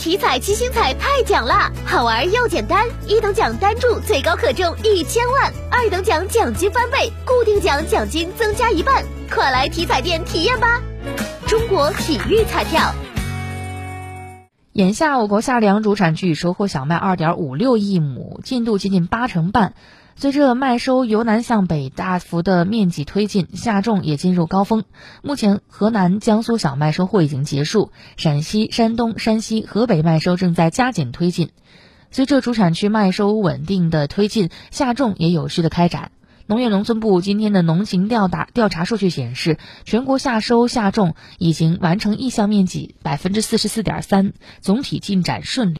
体彩七星彩太奖啦，好玩又简单，一等奖单注最高可中一千万，二等奖奖金翻倍，固定奖奖金增加一半，快来体彩店体验吧！中国体育彩票。眼下，我国夏粮主产区已收获小麦二点五六亿亩，进度接近八成半。随着麦收由南向北大幅的面积推进，夏种也进入高峰。目前，河南、江苏小麦收获已经结束，陕西、山东、山西、河北麦收正在加紧推进。随着主产区麦收稳定的推进，夏种也有序的开展。农业农村部今天的农情调打调查数据显示，全国夏收夏种已经完成意向面积百分之四十四点三，总体进展顺利。